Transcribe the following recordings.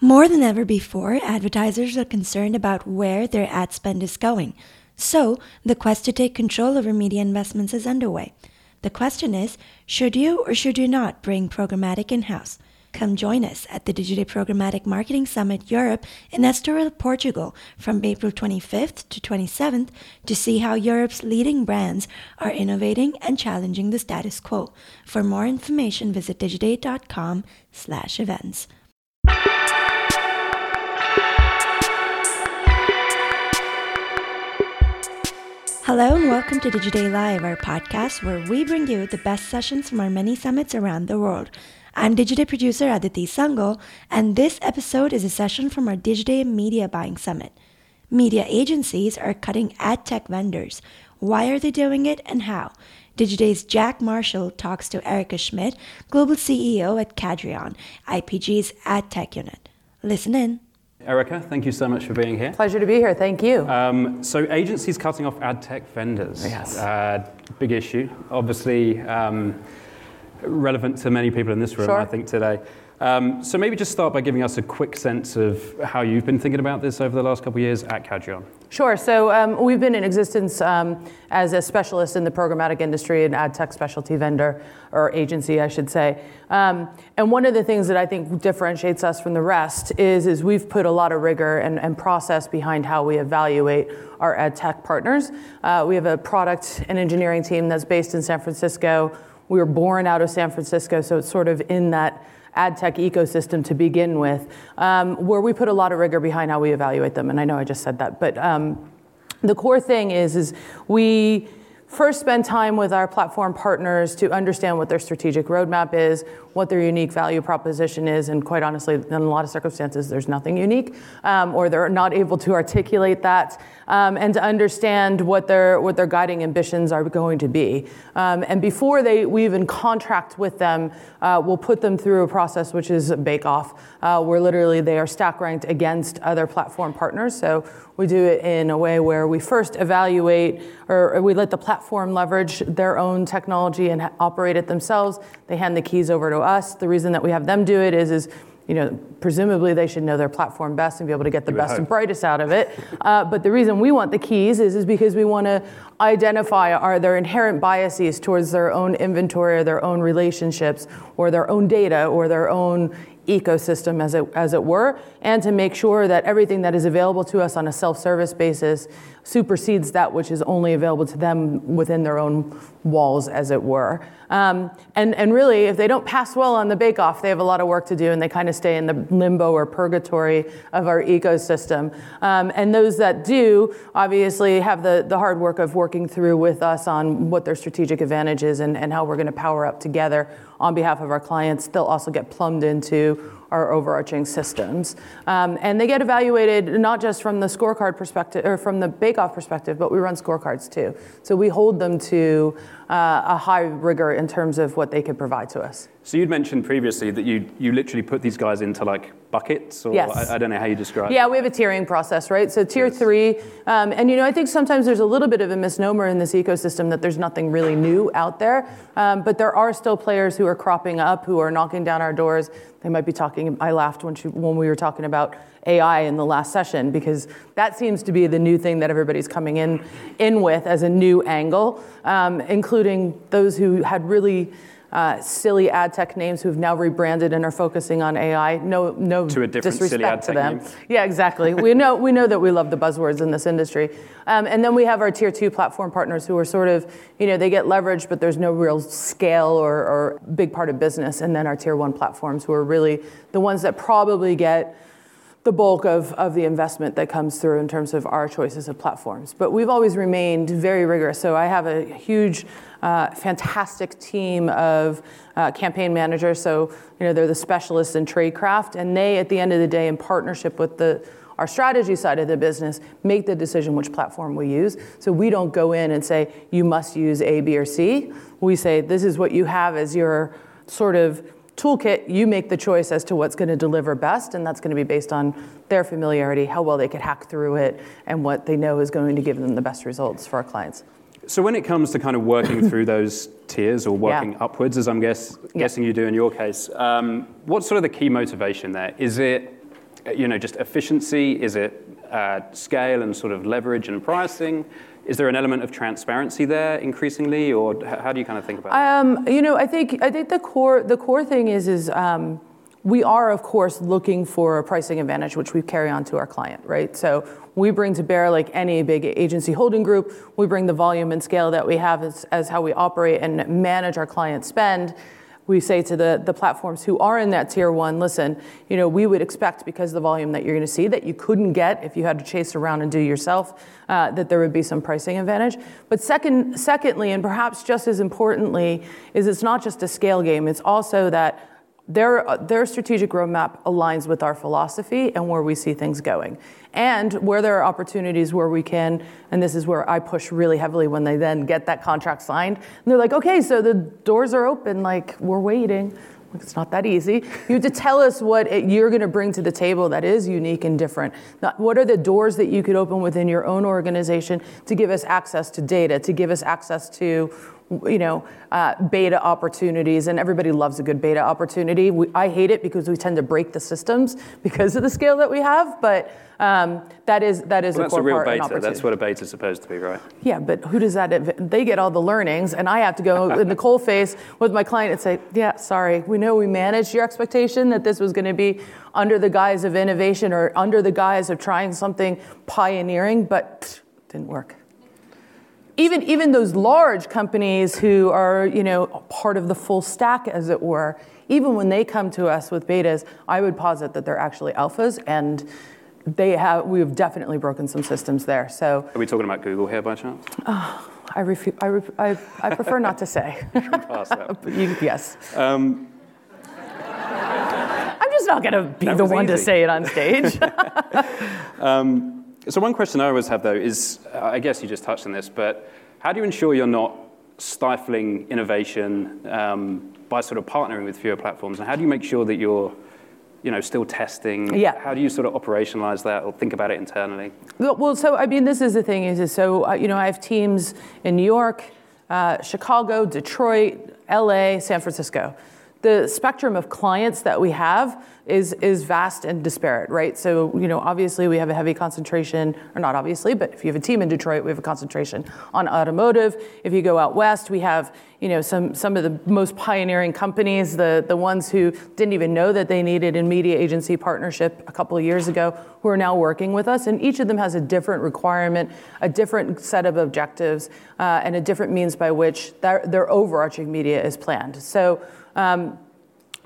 More than ever before, advertisers are concerned about where their ad spend is going. So, the quest to take control over media investments is underway. The question is should you or should you not bring programmatic in house? Come join us at the Digiday Programmatic Marketing Summit Europe in Estoril, Portugal from April 25th to 27th to see how Europe's leading brands are innovating and challenging the status quo. For more information, visit digiday.com Hello and welcome to Digiday Live, our podcast where we bring you the best sessions from our many summits around the world. I'm Digiday producer Aditi Sangal, and this episode is a session from our Digiday Media Buying Summit. Media agencies are cutting ad tech vendors. Why are they doing it and how? Digiday's Jack Marshall talks to Erica Schmidt, Global CEO at Cadreon, IPG's ad tech unit. Listen in. Erica, thank you so much for being here. Pleasure to be here. Thank you. Um, so, agencies cutting off ad tech vendors. Yes. Uh, big issue. Obviously, um, relevant to many people in this room, Sure. I think, today. Um, so, maybe just start by giving us a quick sense of how you've been thinking about this over the last couple of years at Cadreon. Sure. So um, we've been in existence um, as a specialist in the programmatic industry, an ad tech specialty vendor or agency, I should say. Um, and one of the things that I think differentiates us from the rest is, is we've put a lot of rigor and, and process behind how we evaluate our ad tech partners. Uh, we have a product and engineering team that's based in San Francisco. We were born out of San Francisco, so it's sort of in that ad tech ecosystem to begin with, um, where we put a lot of rigor behind how we evaluate them. And I know I just said that, but um, the core thing is, is we first spend time with our platform partners to understand what their strategic roadmap is, what their unique value proposition is, and quite honestly, in a lot of circumstances, there's nothing unique, um, or they're not able to articulate that, um, and to understand what their what their guiding ambitions are going to be. Um, and before they we even contract with them, uh, we'll put them through a process which is a bake-off, uh, where literally they are stack ranked against other platform partners. So we do it in a way where we first evaluate, or we let the platform leverage their own technology and operate it themselves. They hand the keys over to us. The reason that we have them do it is, is you know, presumably they should know their platform best and be able to get the best and brightest out of it. Uh, but the reason we want the keys is, is because we want to identify are there inherent biases towards their own inventory or their own relationships or their own data or their own ecosystem as it, as it were, and to make sure that everything that is available to us on a self-service basis supersedes that which is only available to them within their own walls, as it were. Um, and, and really, if they don't pass well on the bake-off, they have a lot of work to do, and they kind of stay in the limbo or purgatory of our ecosystem. Um, and those that do, obviously, have the, the hard work of working through with us on what their strategic advantage is and, and how we're going to power up together on behalf of our clients. They'll also get plumbed into our overarching systems. Um, and they get evaluated not just from the scorecard perspective or from the bake-off perspective, but we run scorecards too. So we hold them to uh, a high rigor in terms of what they could provide to us. So, you'd mentioned previously that you, you literally put these guys into like buckets, or Yes. I, I don't know how you describe Yeah, it. we have a tiering process, right? So tier Yes. three, um, and you know, I think sometimes there's a little bit of a misnomer in this ecosystem that there's nothing really new out there, um, but there are still players who are cropping up, who are knocking down our doors. They might be talking. I laughed when, she, when we were talking about AI in the last session because that seems to be the new thing that everybody's coming in in with as a new angle, um, including those who had really. Uh, silly ad tech names who've now rebranded and are focusing on AI. No, no To a different silly disrespect ad to them. name. Yeah, exactly. we know we know that we love the buzzwords in this industry, um, and then we have our tier two platform partners who are sort of, you know, they get leverage, but there's no real scale or, or big part of business, and then our tier one platforms who are really the ones that probably get the bulk of, of the investment that comes through in terms of our choices of platforms. But we've always remained very rigorous. So I have a huge, uh, fantastic team of uh, campaign managers. So you know they're the specialists in tradecraft, and they, at the end of the day, in partnership with the our strategy side of the business, make the decision which platform we use. So we don't go in and say you must use A, B, or C. We say this is what you have as your sort of toolkit, you make the choice as to what's going to deliver best, and that's going to be based on their familiarity, how well they could hack through it, and what they know is going to give them the best results for our clients. So when it comes to kind of working through those tiers or working Yeah. upwards, as I'm guess, Yeah. guessing you do in your case, um, what's sort of the key motivation there? Is it you know, just efficiency? Is it uh, scale and sort of leverage and pricing? Is there an element of transparency there increasingly, or how do you kind of think about it? Um, you know, I think I think the core the core thing is is um, we are of course looking for a pricing advantage, which we carry on to our client, right? So we bring to bear like any big agency holding group, we bring the volume and scale that we have as, as how we operate and manage our client spend we say to the, the platforms who are in that tier one, listen, you know, we would expect because of the volume that you're going to see that you couldn't get if you had to chase around and do yourself, uh, that there would be some pricing advantage. But second, secondly, and perhaps just as importantly, is it's not just a scale game. It's also that their, their strategic roadmap aligns with our philosophy and where we see things going. And where there are opportunities where we can, and this is where I push really heavily when they then get that contract signed, and they're like, okay, so the doors are open, like we're waiting. It's not that easy. You have to tell us what it, you're going to bring to the table that is unique and different. What are the doors that you could open within your own organization to give us access to data, to give us access to you know, uh, beta opportunities, and everybody loves a good beta opportunity. We, I hate it because we tend to break the systems because of the scale that we have, but um, that is that is well, a core a real part beta. That's what a beta is supposed to be, right? Yeah, but who does that? They get all the learnings, and I have to go in the coal face with my client and say, "Yeah, sorry, we know we managed your expectation that this was going to be under the guise of innovation or under the guise of trying something pioneering, but pff, didn't work." Even, even those large companies who are you know, part of the full stack, as it were, even when they come to us with betas, I would posit that they're actually alphas, and they have, we have definitely broken some systems there. So, are we talking about Google here by chance? Oh, I, refu- I, ref- I, I, prefer not to say. you, yes. Um, I'm just not going to be the one easy. to say it on stage. um, so one question I always have though is, uh, I guess you just touched on this, but how do you ensure you're not stifling innovation um, by sort of partnering with fewer platforms? And how do you make sure that you're you know, still testing? Yeah. How do you sort of operationalize that or think about it internally? Well, so I mean, this is the thing is, is so, uh, you know, I have teams in New York, uh, Chicago, Detroit, LA, San Francisco the spectrum of clients that we have is, is vast and disparate, right? So, you know, obviously we have a heavy concentration, or not obviously, but if you have a team in Detroit, we have a concentration on automotive. If you go out west, we have, you know, some, some of the most pioneering companies, the, the ones who didn't even know that they needed a media agency partnership a couple of years ago, who are now working with us. And each of them has a different requirement, a different set of objectives, uh, and a different means by which their, their overarching media is planned. So, um,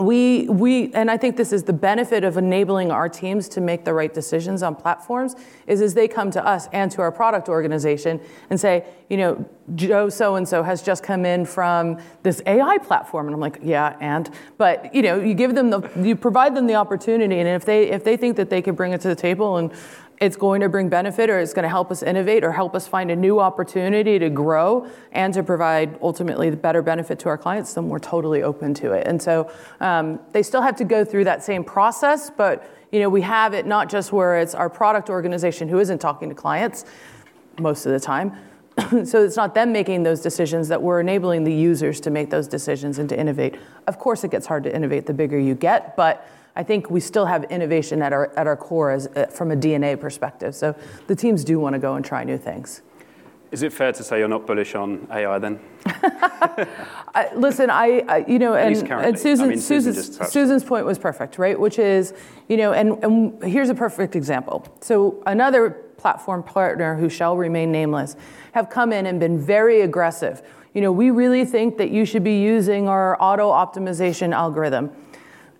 we, we, and I think this is the benefit of enabling our teams to make the right decisions on platforms, is as they come to us and to our product organization and say, you know, Joe so and so has just come in from this AI platform, and I'm like, yeah, and, but you know, you give them the, you provide them the opportunity, and if they if they think that they can bring it to the table and it's going to bring benefit or it's going to help us innovate or help us find a new opportunity to grow and to provide ultimately the better benefit to our clients, then we're totally open to it. And so um, they still have to go through that same process, but you know we have it not just where it's our product organization who isn't talking to clients most of the time. so it's not them making those decisions that we're enabling the users to make those decisions and to innovate. Of course, it gets hard to innovate the bigger you get, but I think we still have innovation at our, at our core as, uh, from a DNA perspective. So the teams do want to go and try new things. Is it fair to say you're not bullish on AI then? I, listen, I, I, you know, and, and Susan, I mean, Susan Susan's, Susan's point was perfect, right? Which is, you know, and, and here's a perfect example. So another platform partner who shall remain nameless have come in and been very aggressive. You know, we really think that you should be using our auto optimization algorithm.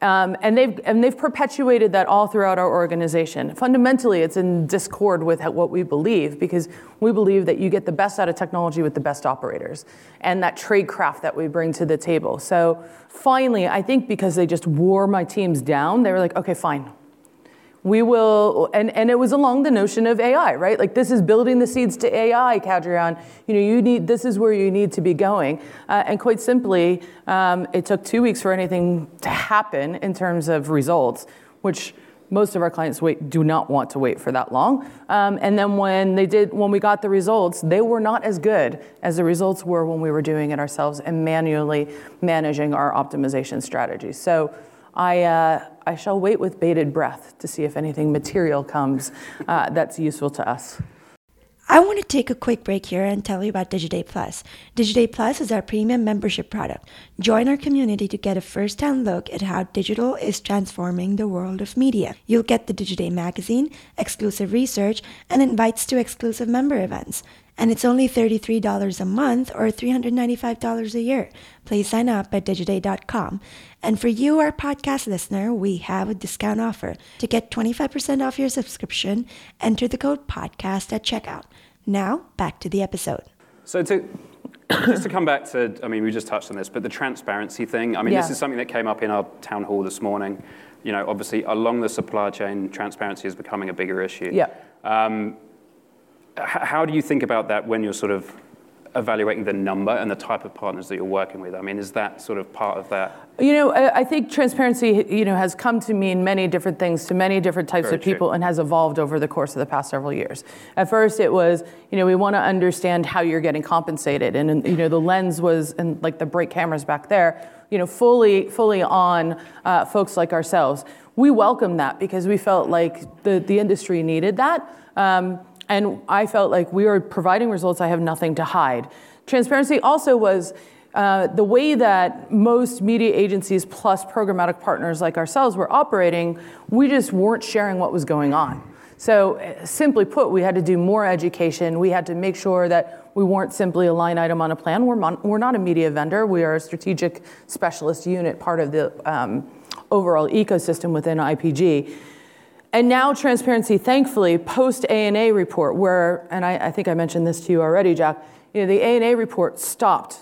Um, and, they've, and they've perpetuated that all throughout our organization. Fundamentally, it's in discord with what we believe because we believe that you get the best out of technology with the best operators and that trade craft that we bring to the table. So finally, I think because they just wore my teams down, they were like, okay, fine, we will, and, and it was along the notion of AI, right? Like this is building the seeds to AI, Cadreon. You know, you need, this is where you need to be going. Uh, and quite simply, um, it took two weeks for anything to happen in terms of results, which most of our clients wait, do not want to wait for that long. Um, and then when they did, when we got the results, they were not as good as the results were when we were doing it ourselves and manually managing our optimization strategies. So I, uh, I shall wait with bated breath to see if anything material comes uh, that's useful to us. I want to take a quick break here and tell you about Digiday Plus. Digiday Plus is our premium membership product. Join our community to get a first hand look at how digital is transforming the world of media. You'll get the Digiday magazine, exclusive research, and invites to exclusive member events and it's only $33 a month or $395 a year. Please sign up at digiday.com. And for you, our podcast listener, we have a discount offer. To get 25% off your subscription, enter the code podcast at checkout. Now, back to the episode. So to just to come back to, I mean, we just touched on this, but the transparency thing. I mean, yeah. this is something that came up in our town hall this morning. You know, obviously, along the supply chain, transparency is becoming a bigger issue. Yeah. Um, how do you think about that when you're sort of evaluating the number and the type of partners that you're working with? I mean, is that sort of part of that? You know, I think transparency, you know, has come to mean many different things to many different types Very of people true. and has evolved over the course of the past several years. At first, it was, you know, we want to understand how you're getting compensated, and you know, the lens was, and like the brake cameras back there, you know, fully, fully on uh, folks like ourselves. We welcomed that because we felt like the the industry needed that. Um, and I felt like we were providing results I have nothing to hide. Transparency also was uh, the way that most media agencies plus programmatic partners like ourselves were operating, we just weren't sharing what was going on. So, uh, simply put, we had to do more education. We had to make sure that we weren't simply a line item on a plan. We're, mon- we're not a media vendor, we are a strategic specialist unit, part of the um, overall ecosystem within IPG. And now transparency, thankfully, post ANA report, where, and I, I, think I mentioned this to you already, Jack, you know, the ANA report stopped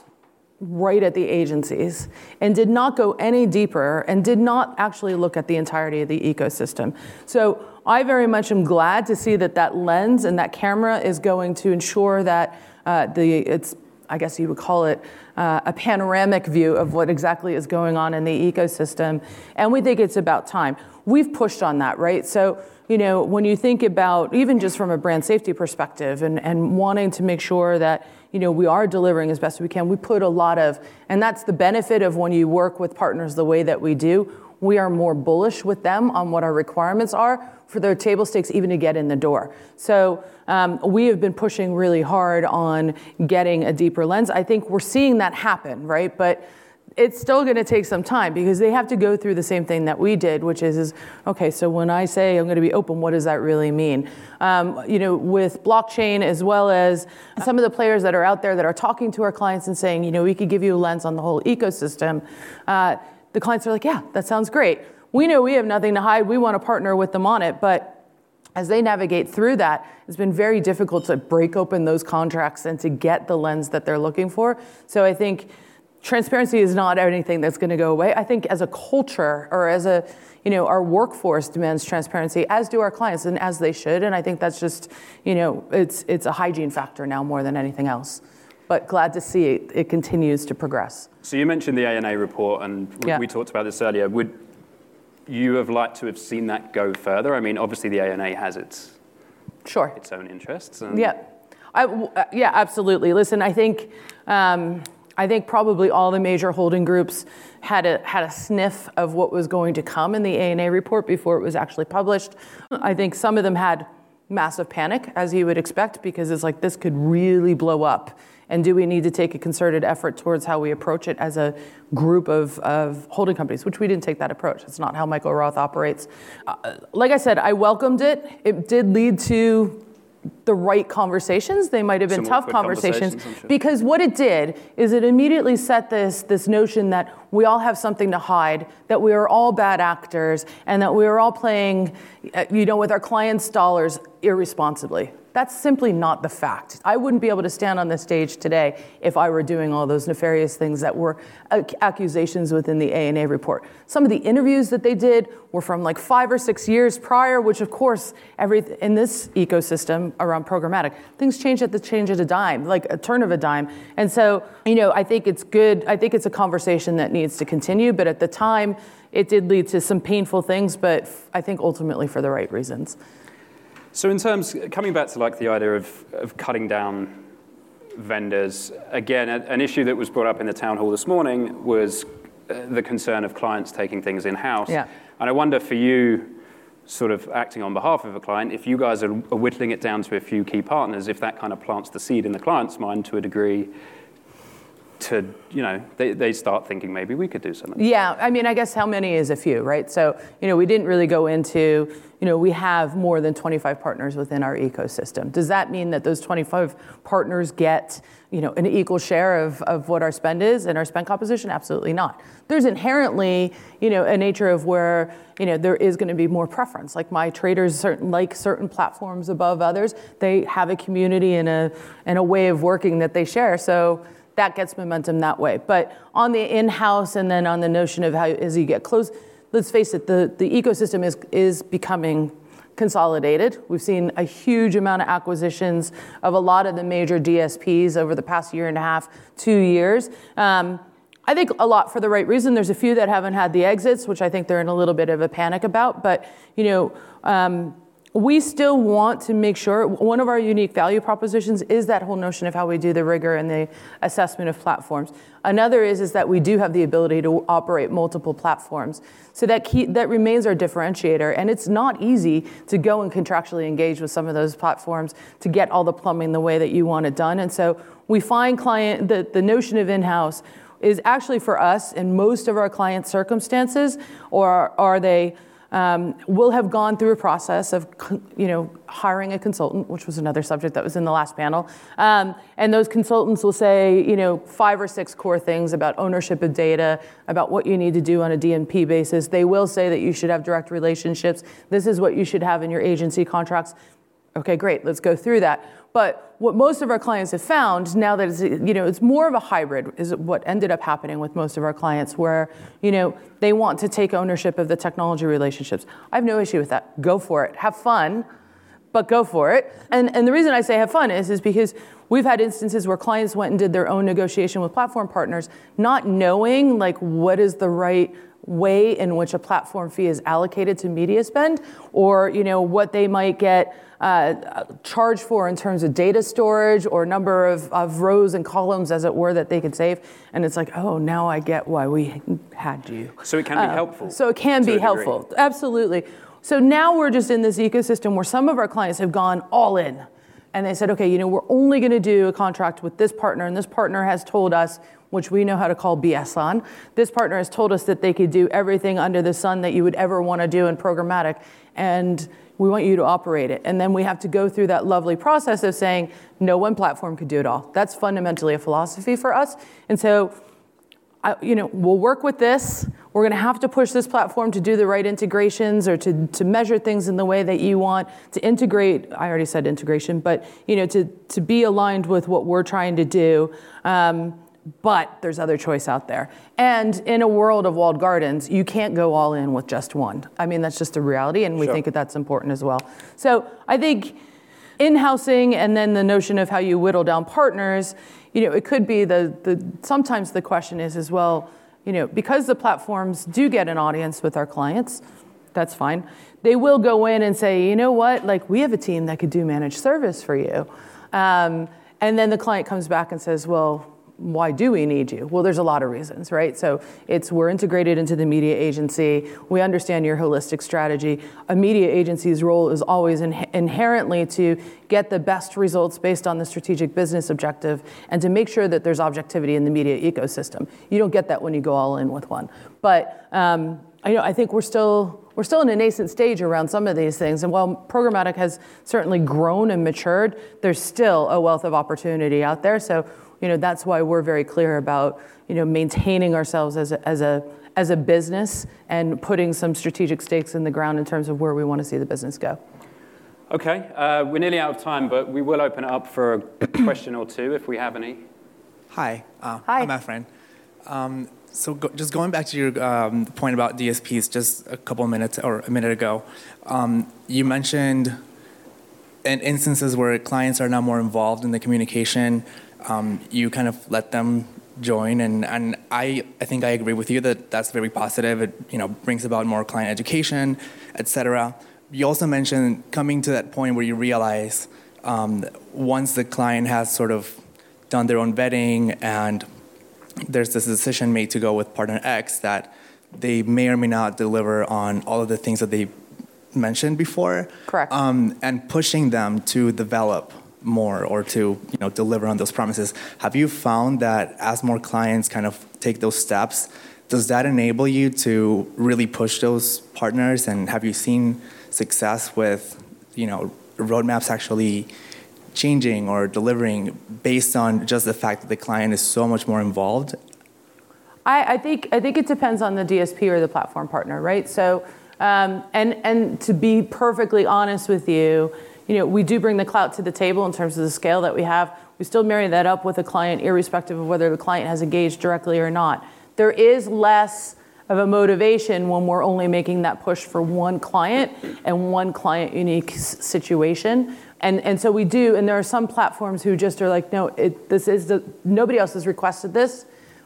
right at the agencies and did not go any deeper and did not actually look at the entirety of the ecosystem. So I very much am glad to see that that lens and that camera is going to ensure that uh, the, it's, I guess you would call it, uh, a panoramic view of what exactly is going on in the ecosystem. And we think it's about time we've pushed on that, right? So, you know, when you think about even just from a brand safety perspective and, and wanting to make sure that, you know, we are delivering as best we can, we put a lot of, and that's the benefit of when you work with partners the way that we do. We are more bullish with them on what our requirements are for their table stakes even to get in the door. So um, we have been pushing really hard on getting a deeper lens. I think we're seeing that happen, right? But it's still going to take some time because they have to go through the same thing that we did, which is, is okay, so when I say I'm going to be open, what does that really mean? Um, you know, with blockchain as well as some of the players that are out there that are talking to our clients and saying, you know, we could give you a lens on the whole ecosystem. Uh, the clients are like, yeah, that sounds great. We know we have nothing to hide. We want to partner with them on it, but as they navigate through that, it's been very difficult to break open those contracts and to get the lens that they're looking for. So I think transparency is not anything that's going to go away. I think as a culture or as a, you know, our workforce demands transparency, as do our clients, and as they should. And I think that's just, you know, it's it's a hygiene factor now more than anything else. But glad to see it, it continues to progress. So you mentioned the ANA report, and yeah. we talked about this earlier. Would you have liked to have seen that go further? I mean, obviously the ANA has its sure its own interests. yeah, I, uh, yeah, absolutely. Listen, I think. Um, I think probably all the major holding groups had a, had a sniff of what was going to come in the ANA report before it was actually published. I think some of them had massive panic, as you would expect, because it's like this could really blow up. And do we need to take a concerted effort towards how we approach it as a group of, of holding companies, which we didn't take that approach. It's not how Michael Roth operates. Uh, like I said, I welcomed it. It did lead to the right conversations. They might have been Some tough conversations, conversations because what it did is it immediately set this this notion that we all have something to hide, that we are all bad actors, and that we are all playing, uh, you know, with our clients' dollars irresponsibly. That's simply not the fact. I wouldn't be able to stand on the stage today if I were doing all those nefarious things that were accusations within the ANA report. Some of the interviews that they did were from like five or six years prior, which of course, every, in this ecosystem around programmatic, things change at the change of a dime, like a turn of a dime. And so, you know, I think it's good. I think it's a conversation that needs to continue. But at the time, it did lead to some painful things, but I think ultimately for the right reasons. So in terms, coming back to like the idea of, of cutting down vendors, again, an issue that was brought up in the town hall this morning was uh, the concern of clients taking things in house. Yeah. And I wonder for you, sort of acting on behalf of a client, if you guys are whittling it down to a few key partners, if that kind of plants the seed in the client's mind to a degree to, you know, they, they start thinking maybe we could do something. Yeah, I mean, I guess how many is a few, right? So, you know, we didn't really go into, you know, we have more than 25 partners within our ecosystem. Does that mean that those 25 partners get, you know, an equal share of, of what our spend is and our spend composition? Absolutely not. There's inherently, you know, a nature of where, you know, there is going to be more preference. Like my traders certain, like certain platforms above others. They have a community and a, and a way of working that they share. So, that gets momentum that way. But on the in-house and then on the notion of how as you get close, let's face it, the, the ecosystem is is becoming consolidated. We've seen a huge amount of acquisitions of a lot of the major DSPs over the past year and a half, two years. Um, I think a lot for the right reason. There's a few that haven't had the exits, which I think they're in a little bit of a panic about. But you know. Um, we still want to make sure one of our unique value propositions is that whole notion of how we do the rigor and the assessment of platforms. Another is, is that we do have the ability to operate multiple platforms. So that, key, that remains our differentiator. And it's not easy to go and contractually engage with some of those platforms to get all the plumbing the way that you want it done. And so we find client, the, the notion of in-house is actually for us in most of our client circumstances, or are they um, will have gone through a process of, you know, hiring a consultant, which was another subject that was in the last panel. Um, and those consultants will say, you know, five or six core things about ownership of data, about what you need to do on a DMP basis. They will say that you should have direct relationships. This is what you should have in your agency contracts. Okay, great. Let's go through that. But what most of our clients have found now that it's, you know, it's more of a hybrid is what ended up happening with most of our clients where, you know, they want to take ownership of the technology relationships. I have no issue with that. Go for it. Have fun, but go for it. And, and the reason I say have fun is, is because we've had instances where clients went and did their own negotiation with platform partners, not knowing like what is the right way in which a platform fee is allocated to media spend or you know what they might get uh, charged for in terms of data storage or number of, of rows and columns as it were that they could save. And it's like oh now i get why we had you. So it can be uh, helpful so it can be helpful. Absolutely. So now we're just in this ecosystem where some of our clients have gone all in. And they said, okay, you know, we're only going to do a contract with this partner, and this partner has told us which we know how to call BS on. This partner has told us that they could do everything under the sun that you would ever want to do in programmatic, and we want you to operate it. And then we have to go through that lovely process of saying, no one platform could do it all. That's fundamentally a philosophy for us. And so, I, you know, we'll work with this. We're going to have to push this platform to do the right integrations or to, to measure things in the way that you want, to integrate, I already said integration, but, you know, to, to be aligned with what we're trying to do. Um, but there's other choice out there. And in a world of walled gardens, you can't go all in with just one. I mean, that's just a reality, and we sure. think that that's important as well. So I think in-housing and then the notion of how you whittle down partners, you know, it could be the, the sometimes the question is as well, you know, because the platforms do get an audience with our clients, that's fine. They will go in and say, you know what, like we have a team that could do managed service for you. Um, and then the client comes back and says, well, why do we need you? Well, there's a lot of reasons, right? So it's we're integrated into the media agency. We understand your holistic strategy. A media agency's role is always in, inherently to get the best results based on the strategic business objective and to make sure that there's objectivity in the media ecosystem. You don't get that when you go all in with one. But um, I, know, I think we're still we're still in a nascent stage around some of these things. And while programmatic has certainly grown and matured, there's still a wealth of opportunity out there. So you know, that's why we're very clear about, you know, maintaining ourselves as a, as a, as a business and putting some strategic stakes in the ground in terms of where we want to see the business go. Okay, uh, we're nearly out of time, but we will open it up for a question or two if we have any. Hi, uh, Hi. I'm Efren. Um, so go, just going back to your um, point about DSPs just a couple of minutes or a minute ago, um, you mentioned in instances where clients are now more involved in the communication um, you kind of let them join and, and I, I think I agree with you that that's very positive. It you know brings about more client education, etc. You also mentioned coming to that point where you realize um, once the client has sort of done their own vetting and there's this decision made to go with partner X that they may or may not deliver on all of the things that they mentioned before. Correct. Um, and pushing them to develop more or to you know deliver on those promises. Have you found that as more clients kind of take those steps, does that enable you to really push those partners? And have you seen success with you know roadmaps actually changing or delivering based on just the fact that the client is so much more involved? I, I think I think it depends on the DSP or the platform partner, right? So, um, and and to be perfectly honest with you, you know, we do bring the clout to the table in terms of the scale that we have. We still marry that up with a client, irrespective of whether the client has engaged directly or not. There is less of a motivation when we're only making that push for one client and one client unique situation. And, and so we do, and there are some platforms who just are like, no, it, this is the, nobody else has requested this.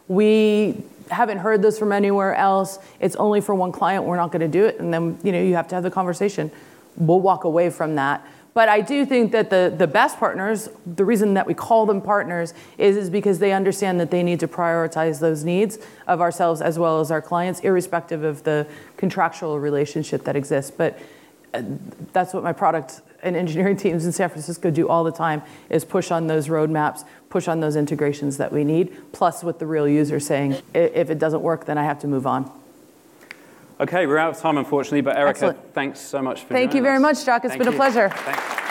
We haven't heard this from anywhere else. It's only for one client. We're not going to do it. And then, you know, you have to have the conversation. We'll walk away from that. But I do think that the, the best partners, the reason that we call them partners is, is because they understand that they need to prioritize those needs of ourselves as well as our clients, irrespective of the contractual relationship that exists. But uh, that's what my product and engineering teams in San Francisco do all the time is push on those roadmaps, push on those integrations that we need, plus with the real user saying, if it doesn't work, then I have to move on. Okay, we're out of time, unfortunately, but Erica, Excellent. thanks so much for Thank you very us. much, Jack. It's Thank been a pleasure. Thanks.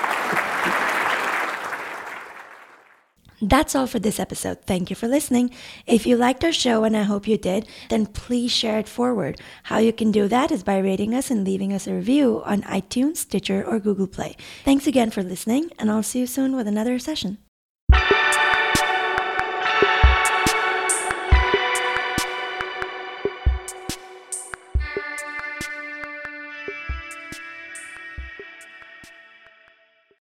That's all for this episode. Thank you for listening. If you liked our show, and I hope you did, then please share it forward. How you can do that is by rating us and leaving us a review on iTunes, Stitcher, or Google Play. Thanks again for listening, and I'll see you soon with another session.